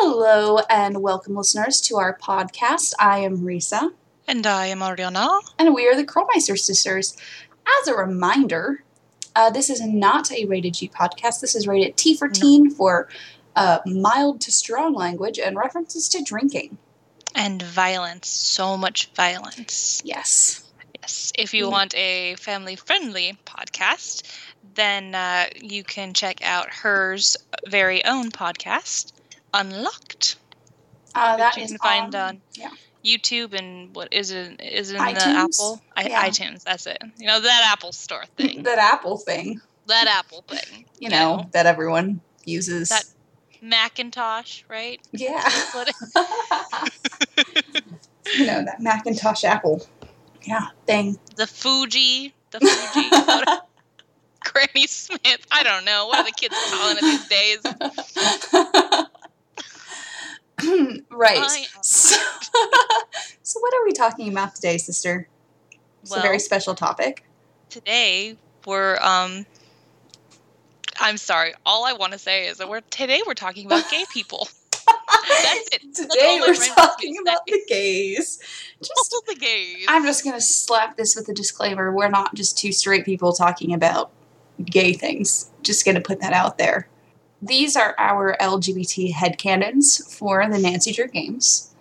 Hello and welcome, listeners, to our podcast. I am Risa, And I am Ariana. and we are the Curlmeister Sisters. As a reminder, uh, this is not a rated G podcast. This is rated T for teen for uh, mild to strong language and references to drinking. And violence. So much violence. Yes. Yes. If you Mm. want a family friendly podcast, then uh, you can check out hers very own podcast, Unlocked, Uh, that you is can find on yeah. YouTube and what is it? Is it in the? Apple? I, Yeah. iTunes, that's it. You know, that Apple Store thing. that Apple thing, that Apple thing. you know, that everyone uses. That- Macintosh, right? yeah. You know, that Macintosh Apple. Yeah, thing. the Fuji, the Fuji, Granny Smith. I don't know. What are the kids calling it these days? right. So, so, what are we talking about today, sister? It's a very special topic. Today we're um. I'm sorry. All I want to say is that we're today we're talking about gay people. That's it. Today we're talking about the gays. Just, All the gays. I'm just gonna slap this with a disclaimer. We're not just two straight people talking about gay things. Just gonna put that out there. These are our LGBT headcanons for the Nancy Drew games.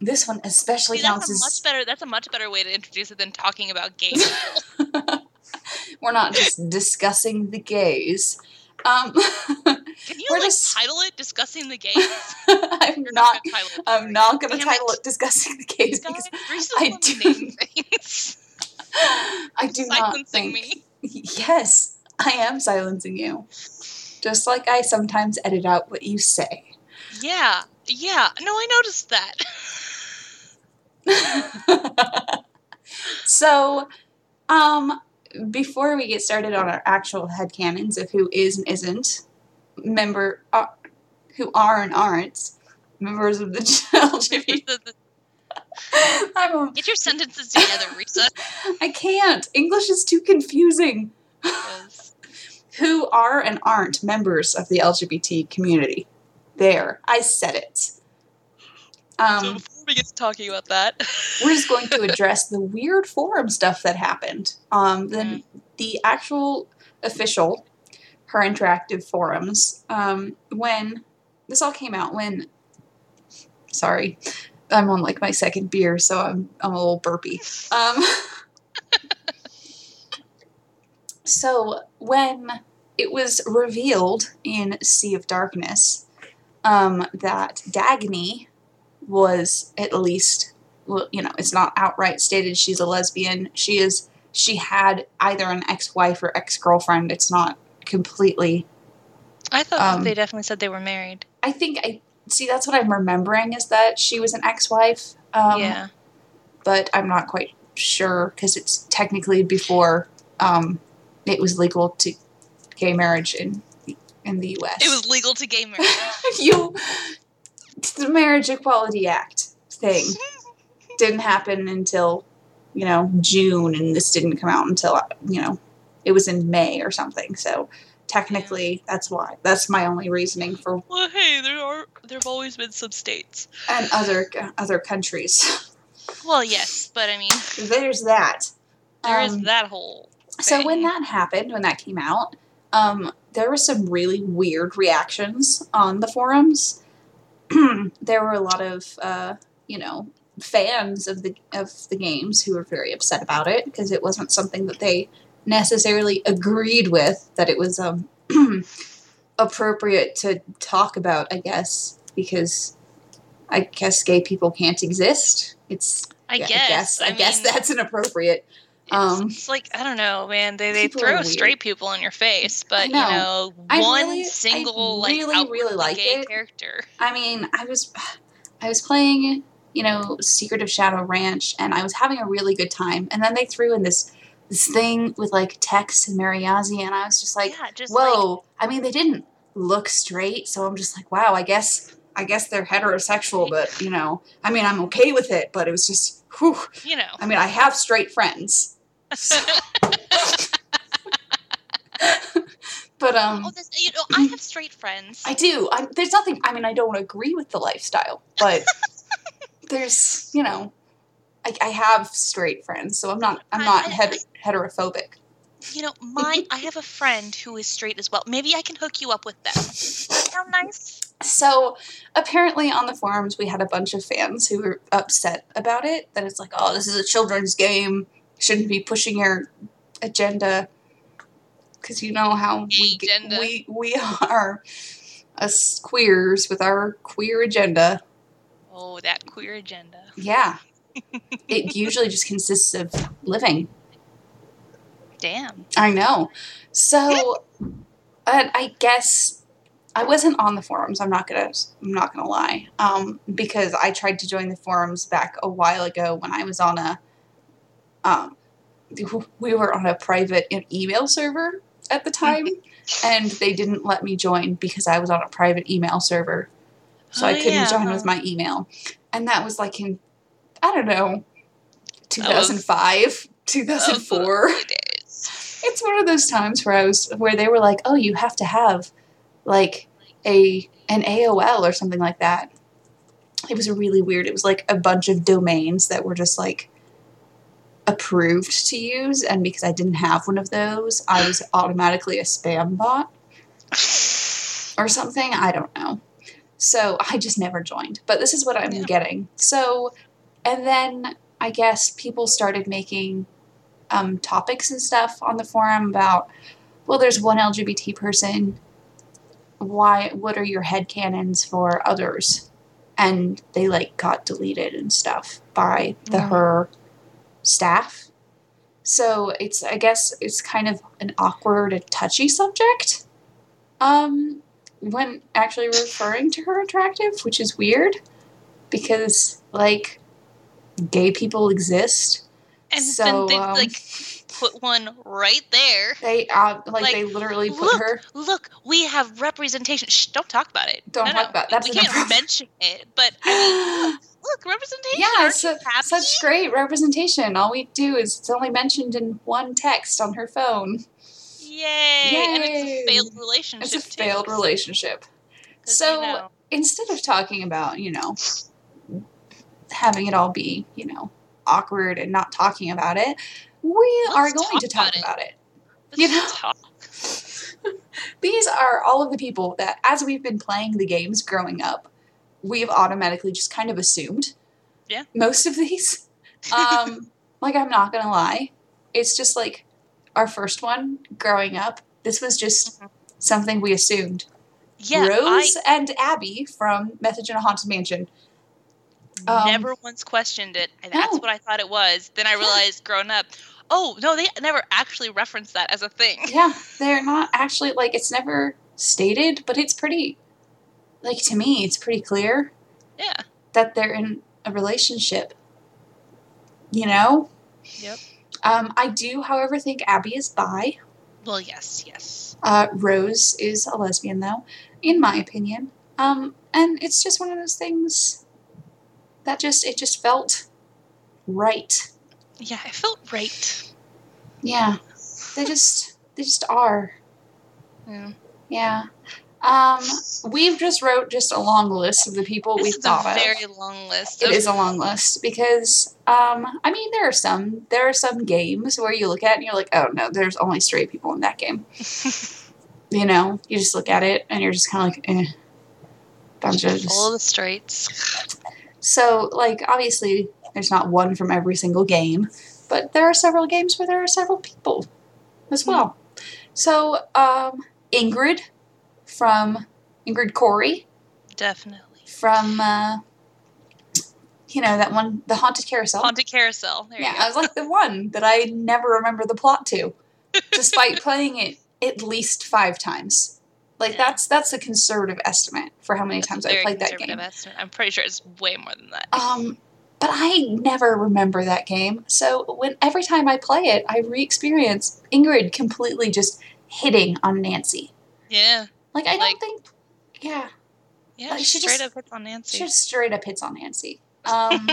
This one especially See, counts as much better. That's a much better way to introduce it than talking about gay people. we're not just discussing the gays. Um, Can you We're like just- title it "Discussing the Gays"? I'm You're not. it I'm not going to title it. it "Discussing the Gays" Guys, because I do- name things. I do not think. me. Yes, I am silencing you. Just like I sometimes edit out what you say. Yeah, yeah. No, I noticed that. so, um, before we get started on our actual headcanons of who is and isn't member, uh, who are and aren't members of the LGBT, Get your sentences together, Risa. I can't. English is too confusing. Who are and aren't members of the LGBT community? There, I said it. so Um, before we get to talking about that, we're just going to address the weird forum stuff that happened. Um, then the actual official, Her Interactive forums. Um, when this all came out, when sorry, I'm on like my second beer, so I'm I'm a little burpy. Um, so when it was revealed in Sea of Darkness um, that Dagny was at least well, you know, it's not outright stated she's a lesbian. She is she had either an ex-wife or ex-girlfriend. It's not completely I thought Um, they definitely said they were married. I think I see that's what I'm remembering is that she was an ex-wife. Um, yeah, but I'm not quite sure because it's technically before um, it was legal to gay marriage in in the U.S. it was legal to gay marriage. you the Marriage Equality Act thing didn't happen until you know June, and this didn't come out until you know it was in May or something. So technically, that's why. That's my only reasoning for well, hey, there are there have always been some states. and other other countries. Well, yes, but I mean, There's that. there is Um, that whole. So when that happened, when that came out, um, there were some really weird reactions on the forums. there were a lot of, uh, you know, fans of the of the games who were very upset about it because it wasn't something that they necessarily agreed with. That it was um, appropriate to talk about, I guess, because I guess gay people can't exist. It's I yeah, guess. I guess, mean, that's inappropriate. It's, um, it's like I don't know, man. They they throw straight people in your face, but know. you know, I one really- I single really, like really like gay it. character. I mean, I was I was playing, you know, Secret of Shadow Ranch and I was having a really good time. And then they threw in this this thing with like Tex and Mariazi and I was just like, yeah, just like whoa. I mean, they didn't look straight, so I'm just like, wow, I guess I guess they're heterosexual, but you know, I mean, I'm okay with it, but it was just whew. you know. I mean, I have straight friends. But um, Oh, this, you know, I have straight friends. I do. I, there's nothing. I mean, I don't agree with the lifestyle, but there's, you know, I, I have straight friends, so I'm not. I'm not I- het- heterophobic. You know, my I have a friend who is straight as well. Maybe I can hook you up with them. Sound nice? So apparently on the forums we had a bunch of fans who were upset about it. That it's like, oh, this is a children's game. Shouldn't be pushing your agenda. Because you know how we Agenda. we we are us queers with our queer agenda. Oh, that queer agenda. Yeah. it usually just consists of living. Damn. I know. So, uh, I guess I wasn't on the forums. I'm not gonna. I'm not gonna lie. Um, because I tried to join the forums back a while ago when I was on a. Um, we were on a private email server at the time, and they didn't let me join because I was on a private email server, so Oh, I couldn't yeah, join with my email, and that was like in, I don't know, That was- 2005, 2004 Of the days. it's one of those times where I was where they were like, "Oh, you have to have like a an AOL or something like that." It was really weird. It was like a bunch of domains that were just like approved to use, and because I didn't have one of those, I was automatically a spam bot or something. I don't know. So I just never joined. But this is what I'm Yeah. getting. So, and then I guess people started making um, topics and stuff on the forum about, well, there's one LGBT person. Why? What are your headcanons for others? And they like got deleted and stuff by the Mm. her staff. So it's I guess it's kind of an awkward and touchy subject. Um, when actually referring to Her Interactive, which is weird, because like gay people exist. And so then they um, like put one right there. they uh, like, like, they literally put look, her. Look, we have representation. Shh, don't talk about it. Don't No, talk no, about- that's we can't mention it. But I mean, look, look representation. Yeah, Aren't it's you happy? such great representation. All we do is it's only mentioned in one text on her phone. Yay. And it's a failed relationship. It's a failed so- relationship. So you know, instead of talking about, you know, having it all be, you know, awkward and not talking about it, we Let's are going talk to talk about it. about it. you know, talk. These are all of the people that, as we've been playing the games growing up, we've automatically just kind of assumed. Yeah. Most of these. Um, like, I'm not going to lie. It's just like our first one growing up. This was just Mhm. something we assumed. Yeah, Rose and Abby from Message in a Haunted Mansion. Um, never once questioned it. And that's no. what I thought it was. Then I realized growing up, oh, no, they never actually referenced that as a thing. Yeah, they're not actually like it's never stated, but it's pretty like to me it's pretty clear Yeah. that they're in a relationship. You know? Yep. Um, I do, however, think Abby is bi. Well, yes, yes. Uh, Rose is a lesbian, though, in my opinion. Um, and it's just one of those things that just it just felt right. Yeah, it felt right. Yeah, they just they just are. Yeah. Yeah. Um, we've just wrote just a long list of the people we This is thought a of. very long list. It of- is a long list because um, I mean there are some there are some games where you look at it and you're like, oh no, there's only straight people in that game. you know, you just look at it and you're just kind of like, eh, bunch of All the straights. So like obviously there's not one from every single game, but there are several games where there are several people as well. So um, Ingrid from Ingrid Corey Definitely. from uh, you know that one the haunted carousel. Haunted Carousel. There yeah, I was like the one that I never remember the plot to, despite playing it at least five times. Like Yeah. that's that's a conservative estimate for how many That's times I played that game. estimate. I'm pretty sure it's way more than that. Um, but I never remember that game. So when every time I play it, I re-experience Ingrid completely just hitting on Nancy. yeah. Like I don't think, yeah, Yeah, Like, she she straight just- up hits on Nancy. she just straight up hits on Nancy. Um,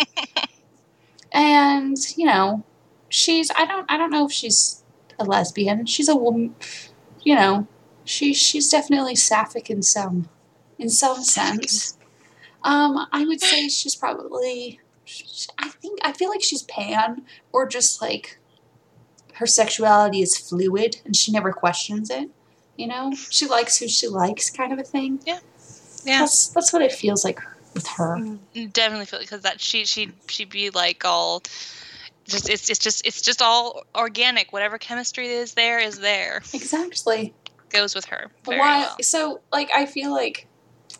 and you know, she's I don't I don't know if she's a lesbian. She's a woman. You know, She she's definitely sapphic in some in some sense. Um, I would say she's probably. I think I feel like she's pan, or just like her sexuality is fluid and she never questions it. You know, she likes who she likes, kind of a thing. Yeah. Yeah. That's that's what it feels like with her. Mm, Definitely feel because that she she she'd be like all just it's it's just it's just all organic. Whatever chemistry is there is there. Exactly. Goes with her. Very why? well. So, like, I feel like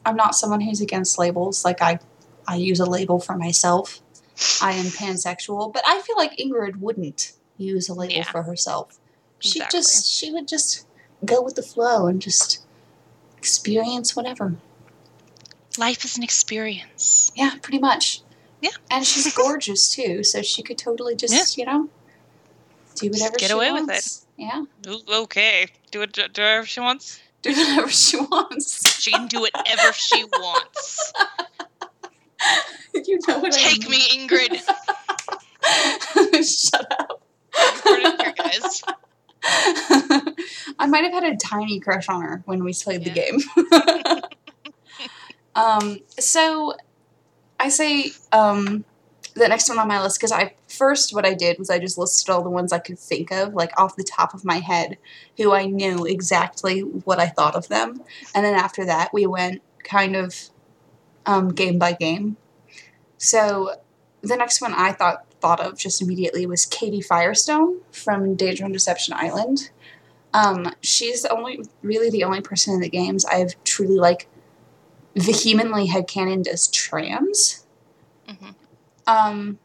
I'm not someone who's against labels. Like, I, I use a label for myself. I am pansexual, but I feel like Ingrid wouldn't use a label Yeah. for herself. She Exactly. just, she would just go with the flow and just experience whatever. Life is an experience. Yeah, pretty much. Yeah. And she's gorgeous too, so she could totally just, you know, do whatever get she away with wants. Yeah, Okay, do it. Do whatever she wants. do whatever she wants. She can do whatever she wants. you know what I Take mean. me, Ingrid. Shut up. Here, guys. I might have had a tiny crush on her when we played the game. um, so I say um, the next one on my list because I first what I did was I just listed all the ones I could think of, like off the top of my head, who I knew exactly what I thought of them, and then after that we went kind of um, game by game. So the next one I thought thought of just immediately was Katie Firestone from Danger on Deception Island. Um, she's the only, really the only person in the games I've truly like vehemently headcanoned as trans. Mhm. Um,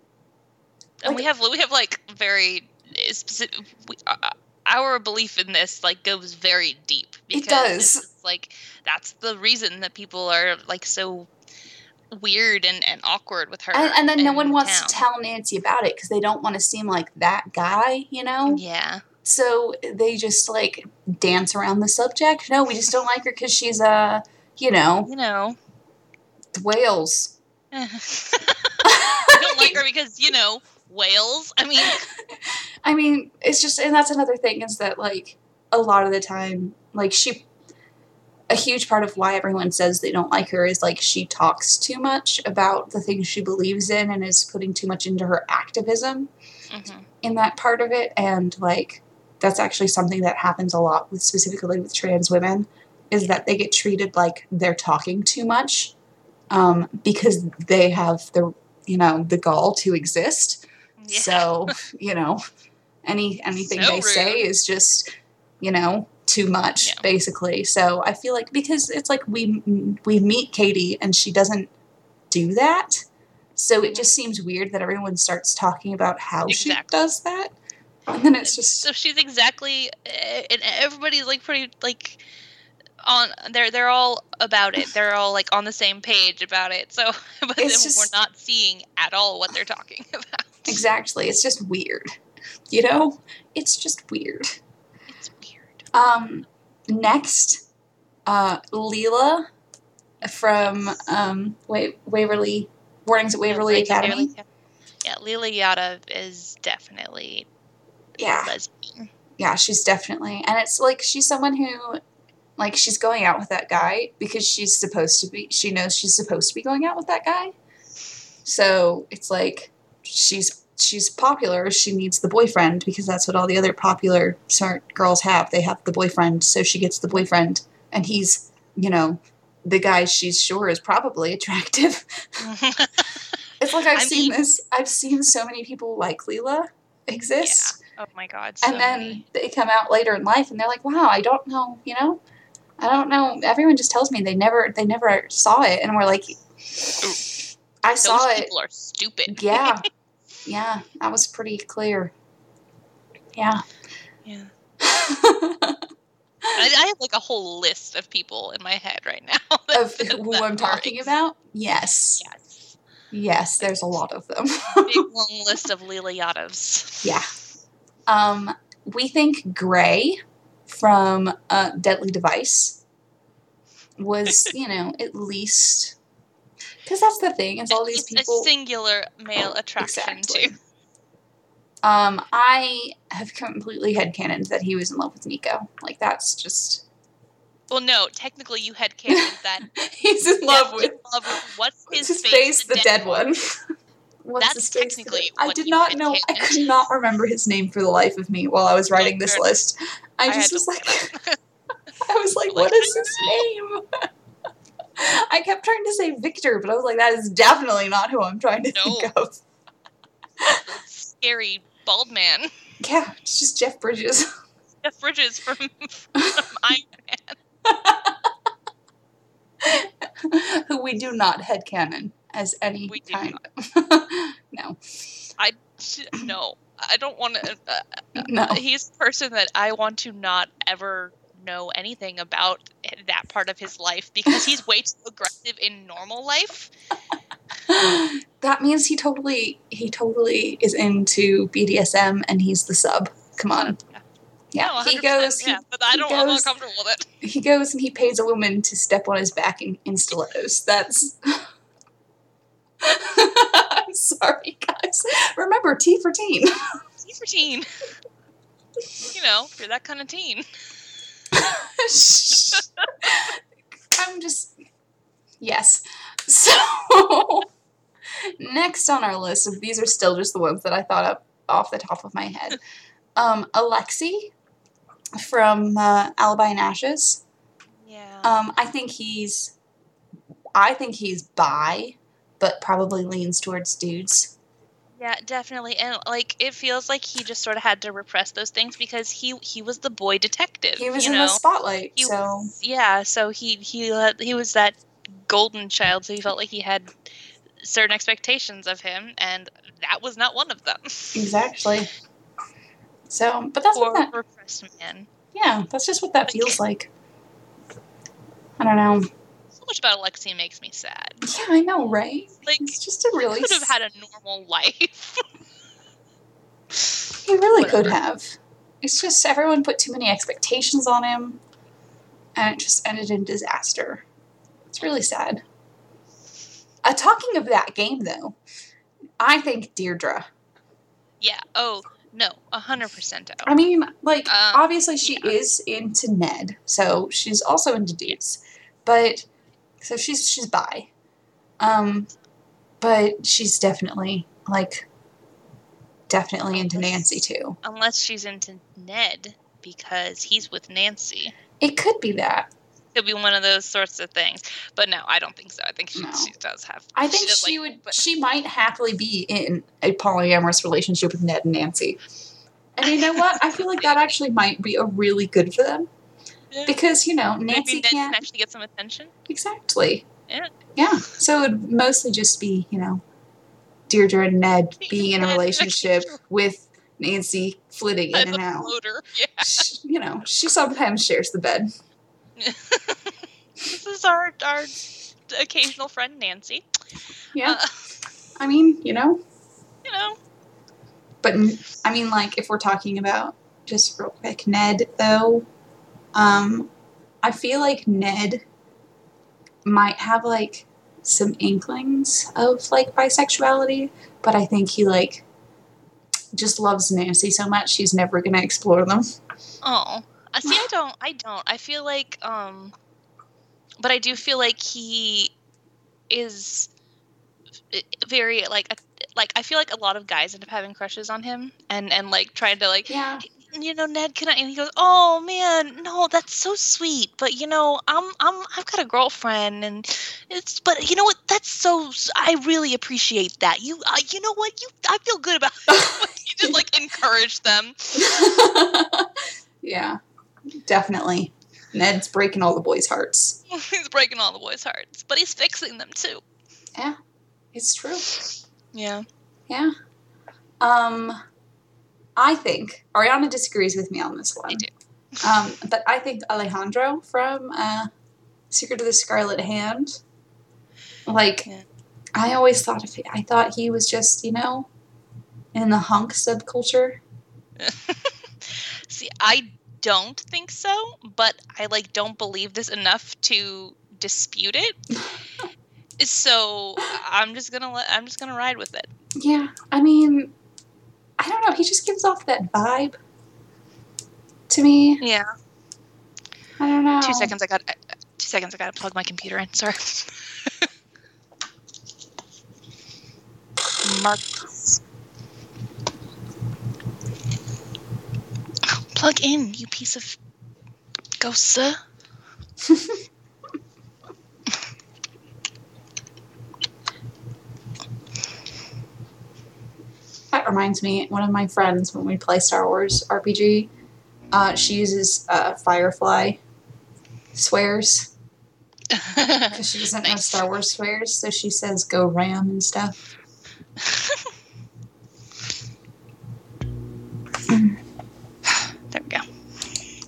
And we have we have like very specific. We, uh, our belief in this like goes very deep. It because does. Like that's the reason that people are like so weird and, and awkward with her. and, and then no one wants town. to tell Nancy about it because they don't want to seem like that guy, you know? Yeah. So they just like dance around the subject. No, we just don't like her because she's uh, you know, You know. Wales. Don't like her because you know whales. I mean, I mean, it's just, and that's another thing is that, like, a lot of the time, like, she, a huge part of why everyone says they don't like her is, like, she talks too much about the things she believes in and is putting too much into her activism mhm. in that part of it. And, like, that's actually something that happens a lot with specifically with trans women is that they get treated like they're talking too much um, because they have the, you know, the gall to exist. yeah. So, you know, any anything So they say is just, you know, too much Yeah. basically. So, I feel like because it's like we we meet Katie and she doesn't do that. So, it just seems weird that everyone starts talking about how she does that. And then it's just so she's exactly, uh, and everybody's like pretty like on. They're they're all about it. They're all like on the same page about it. So, but then just- we're not seeing at all what they're talking about. exactly, it's just weird. You know? It's just weird. It's weird. Um, next, uh, Leela from um, Wa- Waverly Warnings at Waverly Like, Academy. Waverly- Yeah, Lila Yada is definitely Yeah, lesbian. yeah, she's definitely, and it's like she's someone who, like, she's going out with that guy because she's supposed to be. She knows she's supposed to be going out with that guy. So it's like she's she's popular. She needs the boyfriend because that's what all the other popular smart girls have. They have the boyfriend, so she gets the boyfriend, and he's, you know, the guy she's sure is probably attractive. It's like I've I seen mean- this. I've seen so many people like Leela exist, oh my god. So and then many. they come out later in life, and they're like, "Wow, I don't know," you know. I don't know. Everyone just tells me they never they never saw it, and we're like, I those saw it. people are stupid. Yeah, yeah, that was pretty clear. Yeah. yeah. I, I have like a whole list of people in my head right now. that- of who I'm talking ex- about? Yes. Yes. Yes, there's a lot of them. Big long list of Lila Yadavs. yeah. Um, we think Gray from uh, Deadly Device was, you know, at least because that's the thing. Is all these It's people. a singular male attraction Exactly. too. Um, I have completely headcanoned that he was in love with Niko. Like that's just Well, no, technically you had canon that He's in love Jeff's in with love with what's his, his face, the dead one. What's That's his face, the technically I did not know. I could not remember his name for the life of me while I was writing this list. I just was like, I was Like, what is his name? I kept trying to say Victor, but I was like, that is definitely not who I'm trying to No. think of. Scary bald man. Yeah, it's just Jeff Bridges. Jeff Bridges from, from Iron Man. who we do not headcanon as any We do kind no. I no, I don't want to. Uh, No. he's the person that I want to not ever know anything about that part of his life because he's way too aggressive in normal life. that means he totally he totally is into BDSM and he's the sub. Come on. Yeah, No, he goes. He, yeah, but I don't. I'm not comfortable with it. he goes and he pays a woman to step on his back in, in stilettos. That's. I'm sorry, guys. Remember, T for teen. T for teen. You know, you're that kind of teen. I'm just. Yes. So, next on our list, these are still just the ones that I thought up off the top of my head. Um, Alexei from uh, Alibi and Ashes. Yeah. Um, I think he's, I think he's bi, but probably leans towards dudes. Yeah, definitely. And like it feels like he just sort of had to repress those things because he he was the boy detective. He was in know? the spotlight, He so was- yeah, so he he he was that golden child, so he felt like he had certain expectations of him, and that was not one of them. exactly. So, but that's Poor what that. repressed man. Yeah, that's just what that feels like. I don't know. So much about Alexei makes me sad. Yeah, I know, right? Like It's just a really. he could have had a normal life. He really could have. It's just everyone put too many expectations on him, and it just ended in disaster. It's really sad. Uh, talking of that game, though, I think Deirdre. yeah. Oh no, a hundred percent. I mean, like, Uh, obviously she yeah. is into Ned, so she's also into dudes. But so she's she's bi. Um but she's definitely like definitely into Nancy too. Unless she's into Ned because he's with Nancy. It could be that. It could be one of those sorts of things. But no, I don't think so. I think she, No. she does have. I think does she like- would but- she might happily be in a polyamorous relationship with Ned and Nancy. And you know what? I feel like that actually might be a really good for them. Yeah. Because, you know, Nancy can can't actually get some attention. Exactly. Yeah. Yeah. So it would mostly just be, you know, Deirdre and Ned Being in a relationship with Nancy flitting in and out. Yeah. Sh- You know, she sometimes shares the bed. this is our our occasional friend Nancy. Yeah. Uh, I mean, you know, you know. but I mean, like, if we're talking about just real quick, Ned, though, um, I feel like Ned might have, like, some inklings of, like, bisexuality, but I think he, like, just loves Nancy so much he's never gonna explore them. Oh, I see. I don't. I don't. I feel like um, but I do feel like he is very like a, like I feel like a lot of guys end up having crushes on him and and like trying to like Yeah. You know Ned can I and he goes oh man no that's so sweet but you know I'm I'm I've got a girlfriend and it's but you know what that's so I really appreciate that you uh, you know what you I feel good about you just like encourage them yeah, definitely. Ned's breaking all the boys' hearts. he's breaking all the boys' hearts, but he's fixing them too. Yeah, it's true. Yeah. Yeah. Um, I think Ariana disagrees with me on this one. I do. Um, but I think Alejandro from uh, Secret of the Scarlet Hand, like, Yeah. I always thought of it. I thought he was just, you know, in the hunk subculture. See, I don't think so, but I like don't believe this enough to dispute it. so I'm just gonna let I'm just gonna ride with it. Yeah, I mean, I don't know. He just gives off that vibe to me. Yeah. I don't know. Two seconds. I got. Uh, two seconds. I got to plug my computer in. Sorry. Mark. Plug in, you piece of. Go, sir. That reminds me, one of my friends when we play Star Wars RPG, uh, she uses uh, Firefly swears because she doesn't know Star Wars swears, so she says "gorram" and stuff. there we go.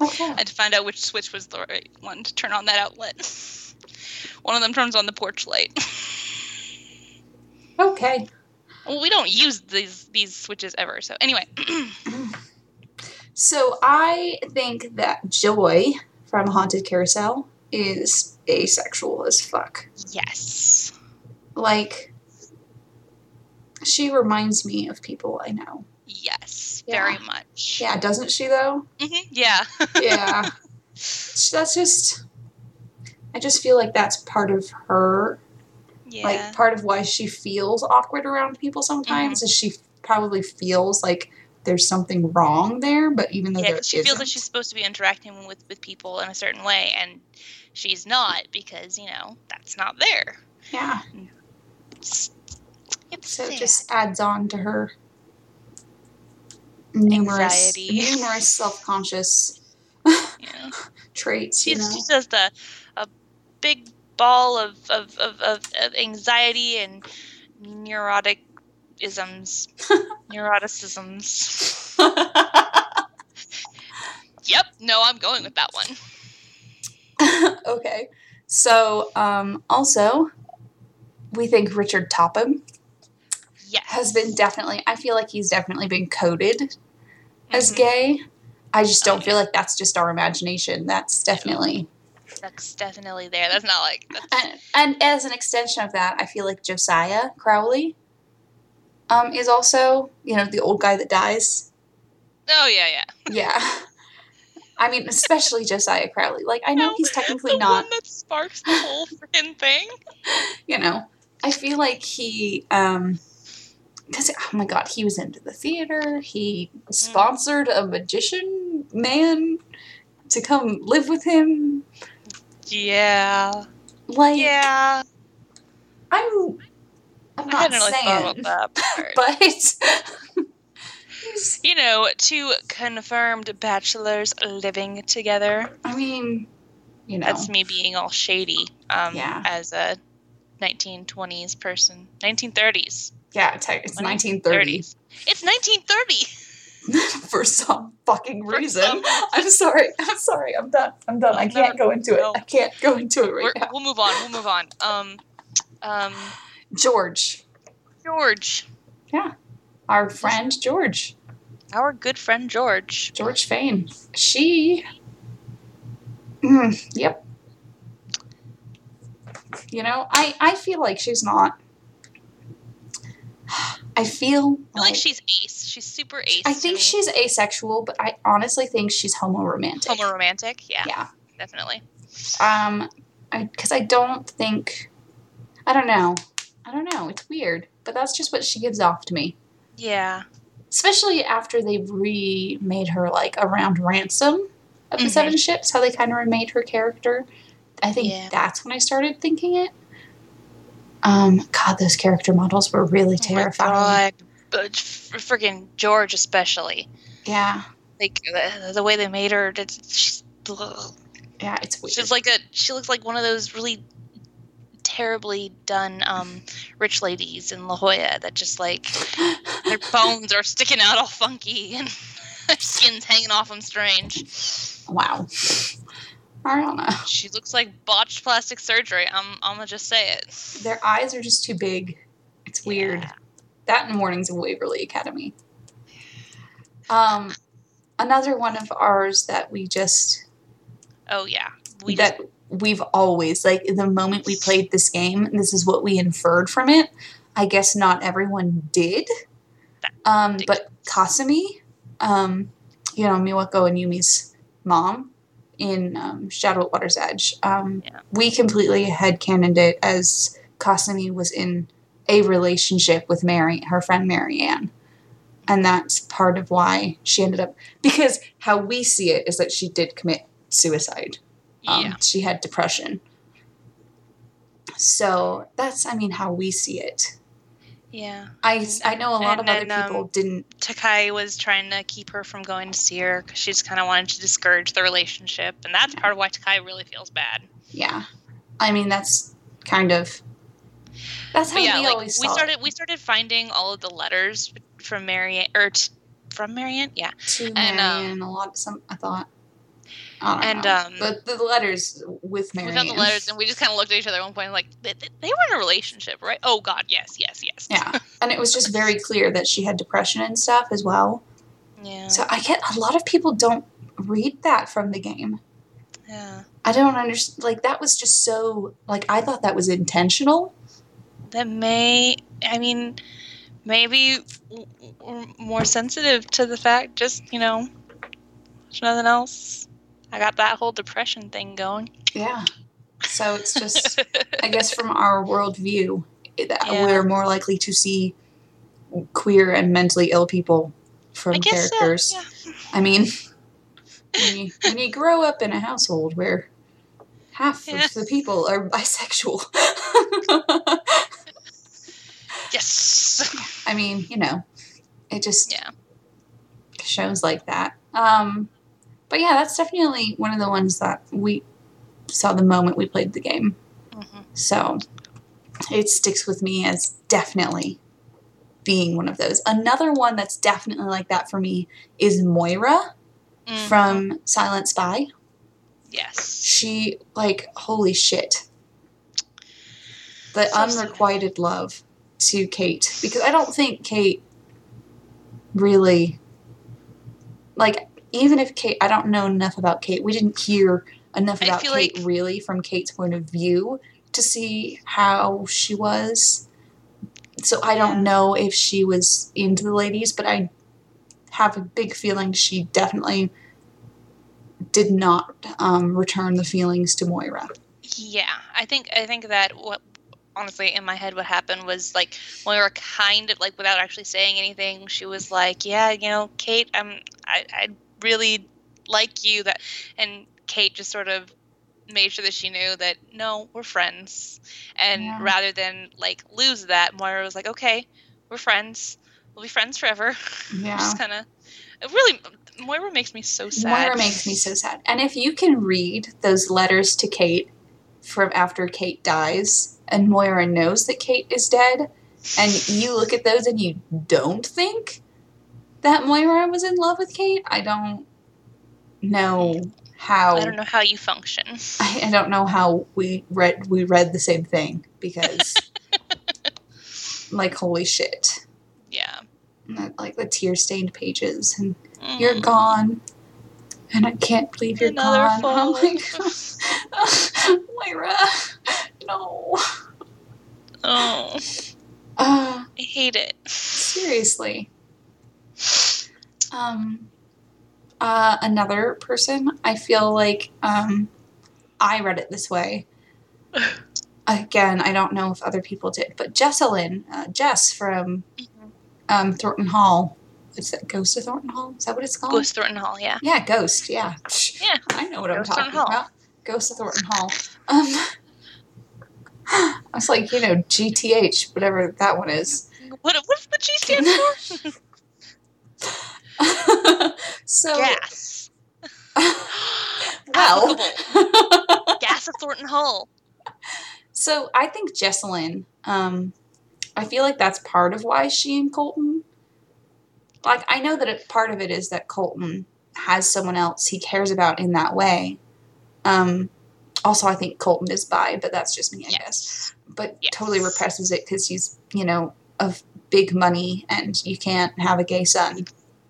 Okay. I had to find out which switch was the right one to turn on that outlet. One of them turns on the porch light. Okay. Well, we don't use these these switches ever. So anyway, So I think that Joy from Haunted Carousel is asexual as fuck. yes. Like, she reminds me of people I know. Yes, Yeah. very much. Yeah, doesn't she though? hmm Yeah. Yeah. that's just. I just feel like that's part of her. Yeah. Like, part of why she feels awkward around people sometimes mm-hmm. is she probably feels like there's something wrong there, but even though yeah, she feels like she's supposed to be interacting with with people in a certain way, and she's not because you know that's not there. Yeah. It's, it's So it just adds on to her numerous, Anxiety. numerous self-conscious yeah. traits. You she's know? she's just a a big ball of of, of, of, of anxiety and neurotic isms neuroticisms yep no i'm going with that one okay. So, um, also, we think Richard Topham yes has been definitely. I feel like he's definitely been coded as Mhm. gay. I just Oh, don't feel like that's just our imagination. That's definitely. That's definitely there that's not like that's, And, and as an extension of that, I feel like Josiah Crowley um, is also, you know, the old guy that dies. oh yeah yeah Yeah. I mean, especially Josiah Crowley. Like, I know he's technically the not, one that sparks the whole freaking thing you know, I feel like he, um, because, oh my god, he was into the theater. He sponsored a magician man to come live with him. Yeah Like, yeah I'm, I'm i not hadn't really saying, thought about that but you know two confirmed bachelors living together I mean, you know, That's me being all shady um, Yeah. as a 1920s person. 1930s. yeah, it's, it's 1930 1930s. It's 1930. for some fucking reason. some- I'm sorry. I'm sorry. I'm done. I'm done. I can't go into it. I can't go into it right now. we'll move on. We'll move on. Um, um, George, George, Yeah, our friend George, our good friend George. George Fayne. She. Mm, yep. You know, I I feel like she's not. I feel I feel like she's ace. She's super ace. I think she's asexual, but I honestly think she's homoromantic. homo romantic. Yeah, Yeah. definitely. Um, I because I, don't think, I don't know, I don't know. It's weird, but that's just what she gives off to me. Yeah. Especially after they remade her like around ransom of the Mhm. Seven Ships, how they kind of remade her character. I think Yeah. that's when I started thinking it. Um, God, those character models were really Oh terrifying. God. But f- freaking George, especially. yeah, Like the, the way they made her. it's- She's, yeah, it's weird. She's like a she looks like one of those really terribly done um rich ladies in La Jolla that just like their bones are sticking out all funky and their skin's hanging off them strange. wow. I don't know. She looks like botched plastic surgery. I'm I'm gonna just say it. Their eyes are just too big. It's weird. Yeah. That and Warnings of Waverly Academy. Um, another one of ours that we just Oh yeah. We just, that we've always like the moment we played this game, this is what we inferred from it. I guess not everyone did, um, but Kasumi, um, you know Miwako and Yumi's mom, in um, Shadow at Water's Edge. Um, Yeah. We completely headcanoned it as Kasumi was in a relationship with Mary, her friend Marianne. And that's part of why she ended up because how we see it is that she did commit suicide. Um, yeah. She had depression. So that's, I mean, how we see it. Yeah. I, I know a lot And of other people um, didn't. Takae was trying to keep her from going to see her because she just kind of wanted to discourage the relationship, and that's part of why Takae really feels bad. Yeah, I mean that's kind of that's how But yeah, we like always we started it. we started finding all of the letters from Marianne or t- from Marianne, yeah, to and, um, a lot. Some I thought. I don't and, know. um, but the letters with we Marianne. found the letters and we just kind of looked at each other at one point like they, they- they were in a relationship, right? Oh God, yes, yes, yes. Yeah, and it was just very clear that she had depression and stuff as well. yeah, So I get a lot of people don't read that from the game. yeah. I don't understand. Like that was just so. Like I thought that was intentional. That may, I mean, maybe w- w- more sensitive to the fact. Just you know, there's nothing else. I got that whole depression thing going. Yeah. So it's just. I guess from our worldview, Yeah. we're more likely to see queer and mentally ill people from I guess so, characters. yeah. I mean, when you, when you grow up in a household where half Yeah. of the people are bisexual, Yes. I mean, you know, it just Yeah. shows like that. Um, but yeah, that's definitely one of the ones that we saw the moment we played the game. hmm So it sticks with me as definitely being one of those. Another one that's definitely like that for me is Moira Mm-hmm. from Silent Spy. yes. She, like, holy shit. The So sad. unrequited love to Kate. Because I don't think Kate really, like, even if Kate, I don't know enough about Kate. We didn't hear enough about Kate like- really from Kate's point of view to see how she was. So I don't Yeah. know if she was into the ladies, but I have a big feeling she definitely did not um, return the feelings to Moira. Yeah, I think I think that what honestly in my head what happened was like Moira kind of like without actually saying anything, she was like, "Yeah, you know, Kate, I'm I I really like you." That and Kate just sort of made sure that she knew that no, we're friends, and Yeah. rather than like lose that, Moira was like, "Okay, we're friends. We'll be friends forever." Yeah. just kind of. It really, Moira makes me so sad. Moira makes me so sad. And if you can read those letters to Kate from after Kate dies, and Moira knows that Kate is dead, and you look at those and you don't think that Moira was in love with Kate, I don't know how. I don't know how you function. I, I don't know how we read we read the same thing because, like, holy shit, Yeah. And that, like the tear stained pages and you're Mm. gone. And I can't believe you're Another gone. fall. My god. Moira. No. Oh, Uh, I hate it. seriously. Um, uh, another person, I feel like um, I read it this way. Again, I don't know if other people did, but Jessalyn, uh, Jess from Mhm. um, Thornton Hall. Is that Ghost of Thornton Hall? Is that what it's called? Ghost Thornton Hall, yeah. Yeah, Ghost. Yeah. Yeah. I know what I'm talking Thornton Hall. about. Ghost of Thornton Hall. Um, I was like, you know, GTH, whatever that one is. What what's the G stand for? so, Gas. well, Gas of Thornton Hall. so I think Jessalyn, um, I feel like that's part of why she and Colton, like, I know that it, part of it is that Colton has someone else he cares about in that way. Um, also, I think Colton is bi, but that's just me, I guess. But Yes. totally represses it because he's, you know, of big money and you can't have a gay son,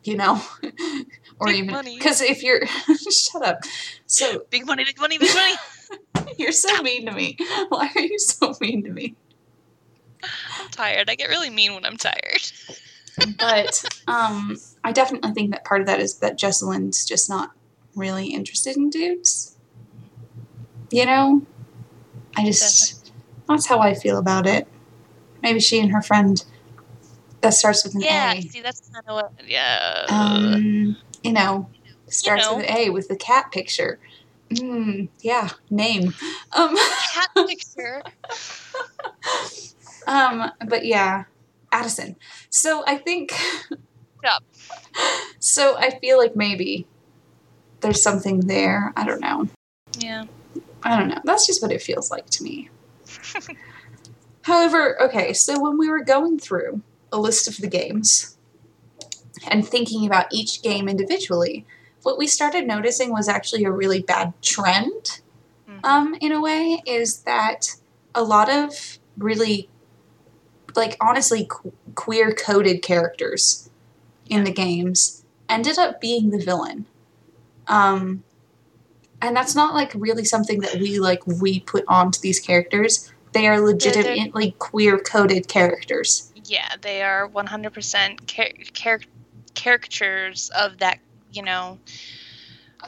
you know? or Big even. Because if you're. shut up. So Big money, big money, big money. you're so mean to me. Why are you so mean to me? I'm tired. I get really mean when I'm tired. but um, I definitely think that part of that is that Jessalyn's just not really interested in dudes. You know? I just that's how I feel about it. Maybe she and her friend that starts with an Yeah, A. Yeah, see, that's kind of what. Yeah. Um, you know, starts know. with an A with the cat picture. Mm, yeah, name. Um, cat picture. um, but yeah, Addison. So I think. Yep. So I feel like maybe there's something there. I don't know. Yeah. I don't know. That's just what it feels like to me. However, okay, so when we were going through a list of the games and thinking about each game individually, what we started noticing was actually a really bad trend, Mhm. um, in a way, is that a lot of really, like, honestly, qu- queer coded characters in the games ended up being the villain. Um, and that's not like really something that we like we put onto these characters. They are legitimately queer coded characters. Yeah, they are 100% char- char- caricatures of that, you know,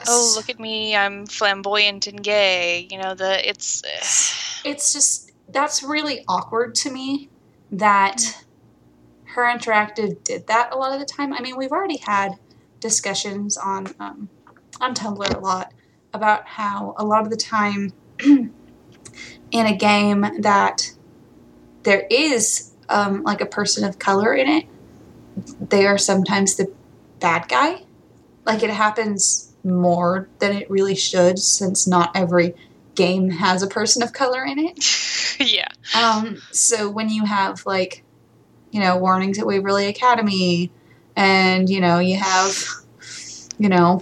oh, look at me, I'm flamboyant and gay. You know, the it's It's just that's really awkward to me that her interactive did that a lot of the time. I mean, we've already had discussions on um, on Tumblr a lot about how a lot of the time in a game that there is um, like a person of color in it, they are sometimes the bad guy. Like it happens more than it really should, since not every game has a person of color in it. yeah. Um, so when you have like, you know, warnings at Waverly Academy, and you know you have, you know,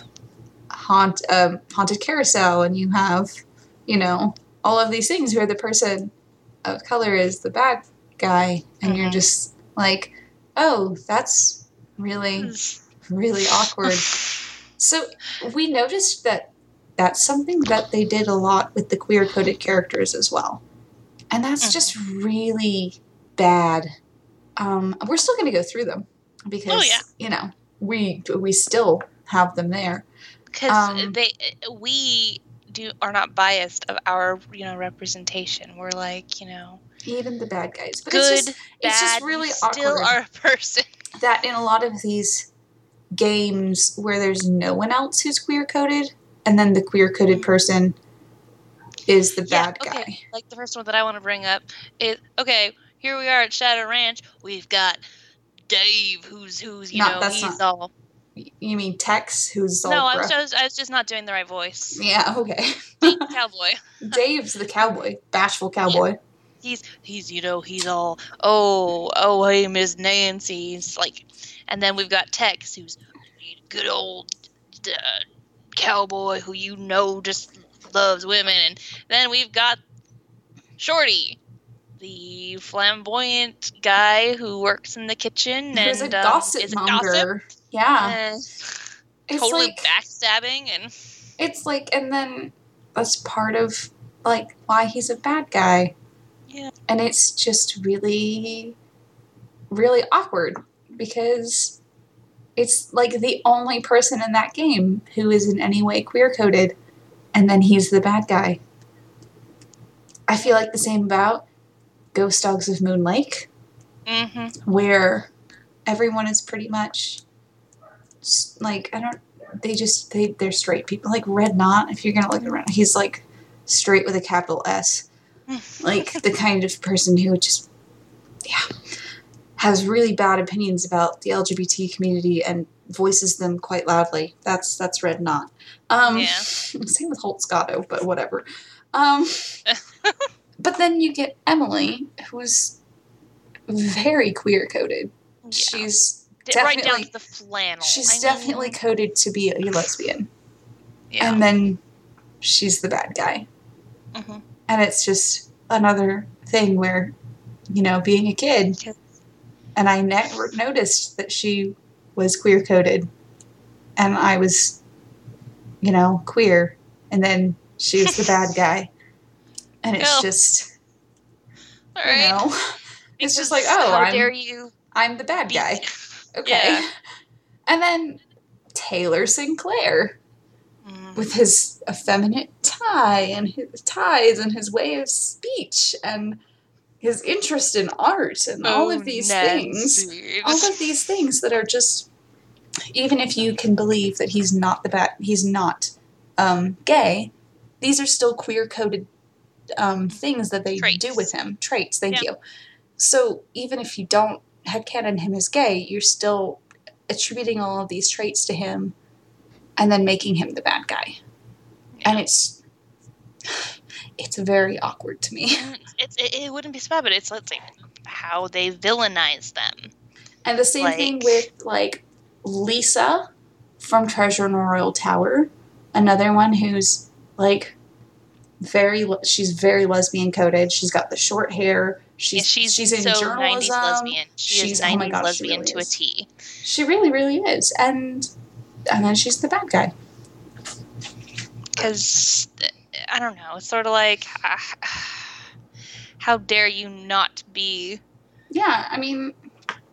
haunt um, haunted carousel, and you have, you know, all of these things where the person of color is the bad guy, and you're Mhm. just like, oh, that's really really awkward. So we noticed that that's something that they did a lot with the queer coded characters as well. And that's Mhm. just really bad. Um, we're still going to go through them because, Oh, yeah. you know, we we still have them there. because Um, they we do are not biased of our you know representation. We're like you know Even the bad guys. But good, it's just, it's just really still awkward. are a person. that in a lot of these games where there's no one else who's queer coded, and then the queer coded person is the Yeah, bad okay. guy. Like the first one that I want to bring up is okay. Here we are at Shadow Ranch. We've got Dave, who's who's you No, know that's he's not- all. You mean Tex, who's all No, I was, I was I was just not doing the right voice. Yeah, okay. Cowboy. Dave's the cowboy, bashful cowboy. He's he's you know he's all oh oh hey Miss Nancy it's like and then we've got Tex who's good old uh, cowboy who you know just loves women and then we've got Shorty the flamboyant guy who works in the kitchen Who's and um, gossip is a gossip. Yeah, it's totally like backstabbing and it's like, and then that's part of like why he's a bad guy. Yeah. and it's just really, really awkward because it's like the only person in that game who is in any way queer coded, and then he's the bad guy. I feel like the same about Ghost Dogs of Moon Lake. hmm where everyone is pretty much like I don't they just they they're straight people like Red Knott if you're gonna look around he's like straight with a capital S like the kind of person who just yeah has really bad opinions about the LGBT community and voices them quite loudly that's that's Red Knott um Yeah. same with Holt Scotto but whatever um but then you get Emily who's very queer coded yeah. she's D- right down definitely- to the flannel she's I mean, definitely coded to be a lesbian yeah. and then she's the bad guy Mhm. And it's just another thing where you know being a kid and i never noticed that she was queer coded. And i was you know queer. And then she was the bad guy. And it's just All you know it's just like oh how I'm, dare you I'm the bad guy. Okay. Yeah. and then taylor sinclair Mm. with his effeminate tie and his ties and his way of speech and his interest in art and all Oh, of these Ned things. All of these things that are just even if you can believe that he's not the bat he's not um, gay these are still queer coded um, things that they do with him. Traits thank Yeah. you. So even if you don't headcanon him as gay you're still attributing all of these traits to him and then making him the bad guy and it's it's very awkward to me Mm, it's, it, it wouldn't be so bad, but it's, let's say how they villainize them. And the same thing with like Lisa from Treasure in the Royal Tower, another one who's like very she's very lesbian coded. She's got the short hair. She's she's, she's in so journalism. 90s lesbian. She She's- is oh 90s my gosh, she lesbian really to is. a T. She really, really is. And and then she's the bad guy. Because, I don't know, it's sort of like, how dare you not be Yeah, I mean,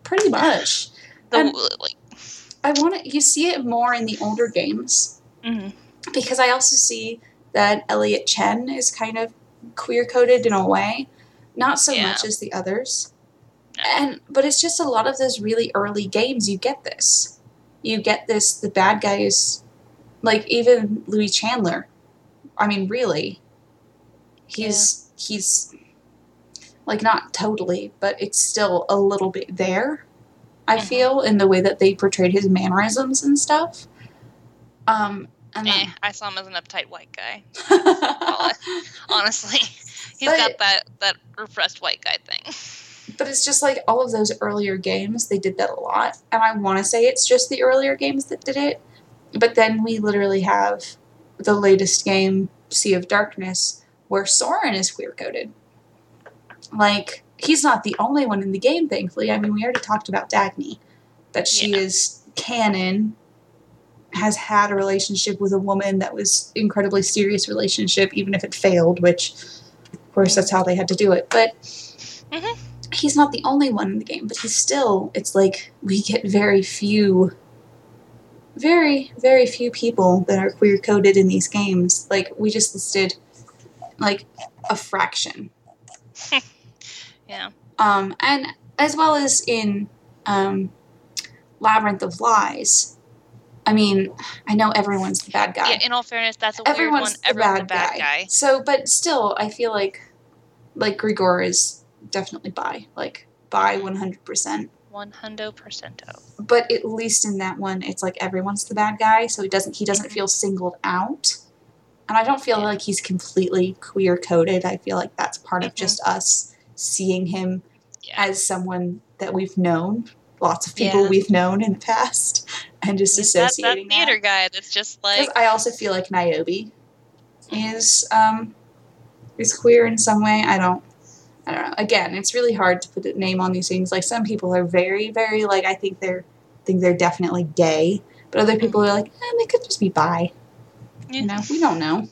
pretty much. the, like, I want to. You see it more in the older games mhm. because I also see that Elliot Chen is kind of queer coded in a way, not so Yeah. much as the others. No. And but it's just a lot of those really early games you get this. You get this the bad guys like even Louis Chandler. I mean really he's he's like not totally, but it's still a little bit there. I Mhm. feel in the way that they portrayed his mannerisms and stuff. Um and Eh, then- I saw him as an uptight white guy. Honestly, he's But- got that that repressed white guy thing. But it's just like all of those earlier games, they did that a lot. And I want to say it's just the earlier games that did it. But then we literally have the latest game, Sea of Darkness, where Soren is queer coded. Like, he's not the only one in the game, thankfully. I mean, we already talked about Dagny, that she Yeah. is canon, has had a relationship with a woman that was incredibly serious relationship, even if it failed, which, of course, that's how they had to do it. But Mhm. he's not the only one in the game, but he's still, it's like we get very few, very, very few people that are queer coded in these games. Like, we just listed, like, a fraction. Yeah. Um, and as well as in um, Labyrinth of Lies. I mean, I know everyone's the bad guy. Yeah. In all fairness, that's a weird one. everyone's the bad, a bad guy. guy. So, but still, I feel like like Grigor is definitely bi, like bi one hundred percent. One hundo percento. But at least in that one, it's like everyone's the bad guy, so he doesn't he doesn't feel singled out. And I don't feel Yeah. like he's completely queer coded. I feel like that's part of Mhm. just us seeing him Yeah. as someone that we've known, lots of people Yeah. we've known in the past, and just He's that, that associating that. theater guy that's just like I also feel like Niobe is um is queer in some way. I don't I don't know. Again, it's really hard to put a name on these things. Like some people are very, very like I think they're think they're definitely gay, but other people are like, eh, they could just be bi. Yeah. You know, we don't know.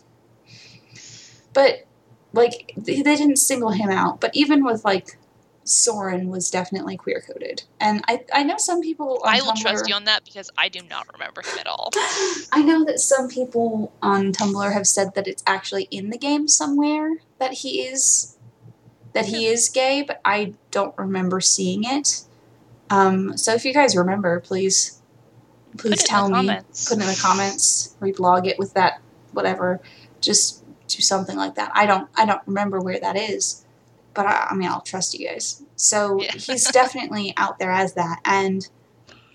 But like they, didn't single him out. But even with like Soren was definitely queer coded, and I I know some people. On I will Tumblr, trust you on that because I do not remember him at all. I know that some people on Tumblr have said that it's actually in the game somewhere that he is that he is gay, but I don't remember seeing it. Um, so if you guys remember, please please tell me. comments. Put it in the comments, reblog it with that whatever. Just do something like that. I don't I don't remember where that is. But I, I mean I'll trust you guys. So Yeah. he's definitely out there as that and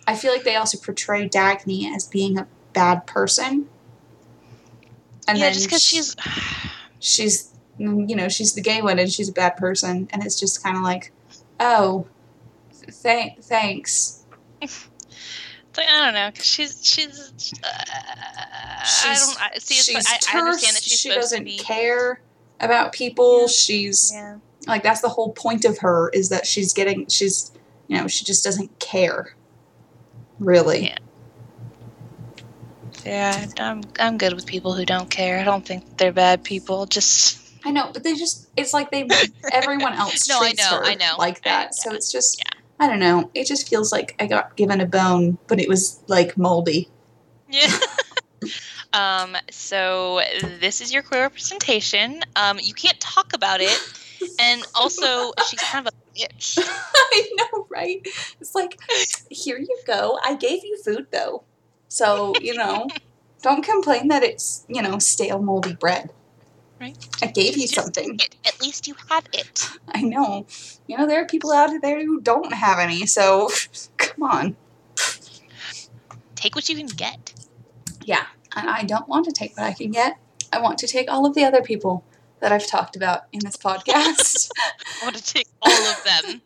I feel like they also portray Dagny as being a bad person. And yeah, just because she's she's you know she's the gay one and she's a bad person and it's just kind of like oh th- thanks like, I don't know, she's she's. Uh, I don't I, see. It's she's like, I, I understand that terse, she's she doesn't care about people Yeah. she's Yeah. like that's the whole point of her is that she's getting she's you know she just doesn't care really Yeah. Yeah, I'm I'm good with people who don't care. I don't think they're bad people. Just i know but they just it's like they everyone else No, I know, her I know. like I- that so it's just Yeah. i don't know it just feels like i got given a bone but it was like moldy yeah. Um, so this is your queer representation. Um, you can't talk about it, and also she's kind of a bitch. I know, right? It's like, here you go. I gave you food though. So, you know, don't complain that it's, you know, stale moldy bread. Right. I gave you Just something. At least you have it. I know. You know, there are people out there who don't have any, so come on. Take what you can get. Yeah. And I don't want to take what I can get. I want to take all of the other people that I've talked about in this podcast. I want to take all of them.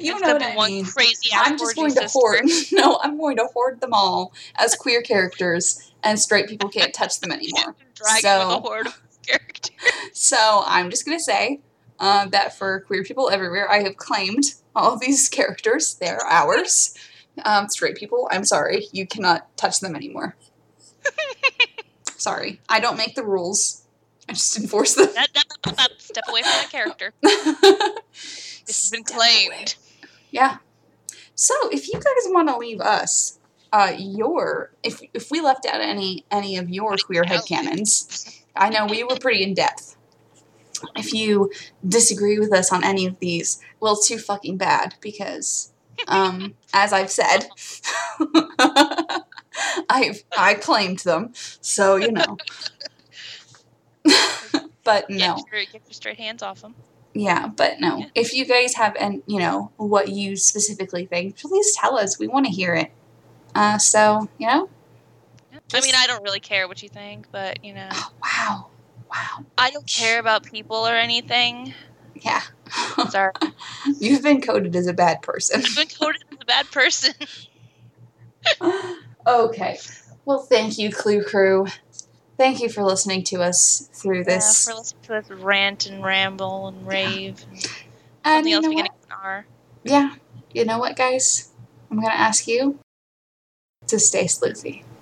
you Instead know what I one mean. crazy I'm just going to sister. hoard. No, I'm going to hoard them all as queer characters, and straight people can't touch them anymore. Drag So- with a horde of characters. So I'm just going to say uh, that for queer people everywhere, I have claimed all these characters. They're ours. Um, straight people, I'm sorry, you cannot touch them anymore. sorry, I don't make the rules. I just enforce them. That, that, that, that- step away from that character. This has been Step away. claimed. Yeah. So if you guys want to leave us uh, your if if we left out any any of your queer head headcanons, I know we were pretty in depth. If you disagree with us on any of these, well, it's too fucking bad because, um, as I've said, I've I claimed them, so you know. but no. Get, your, get your straight hands off them. Yeah, but no. Yeah. If you guys have, and you know what you specifically think, please tell us. We want to hear it. Uh, so you know. I mean, I don't really care what you think, but you know, Oh, wow, wow, I don't care about people or anything. yeah. Sorry, You've been coded as a bad person. I've been coded as a bad person. okay. Well, thank you, Clue Crew. Thank you for listening to us through this. Yeah, for listening to this rant and ramble and rave. And and something you else know beginning what? with an R. Yeah. You know what, guys? I'm gonna ask you to stay sleuthy.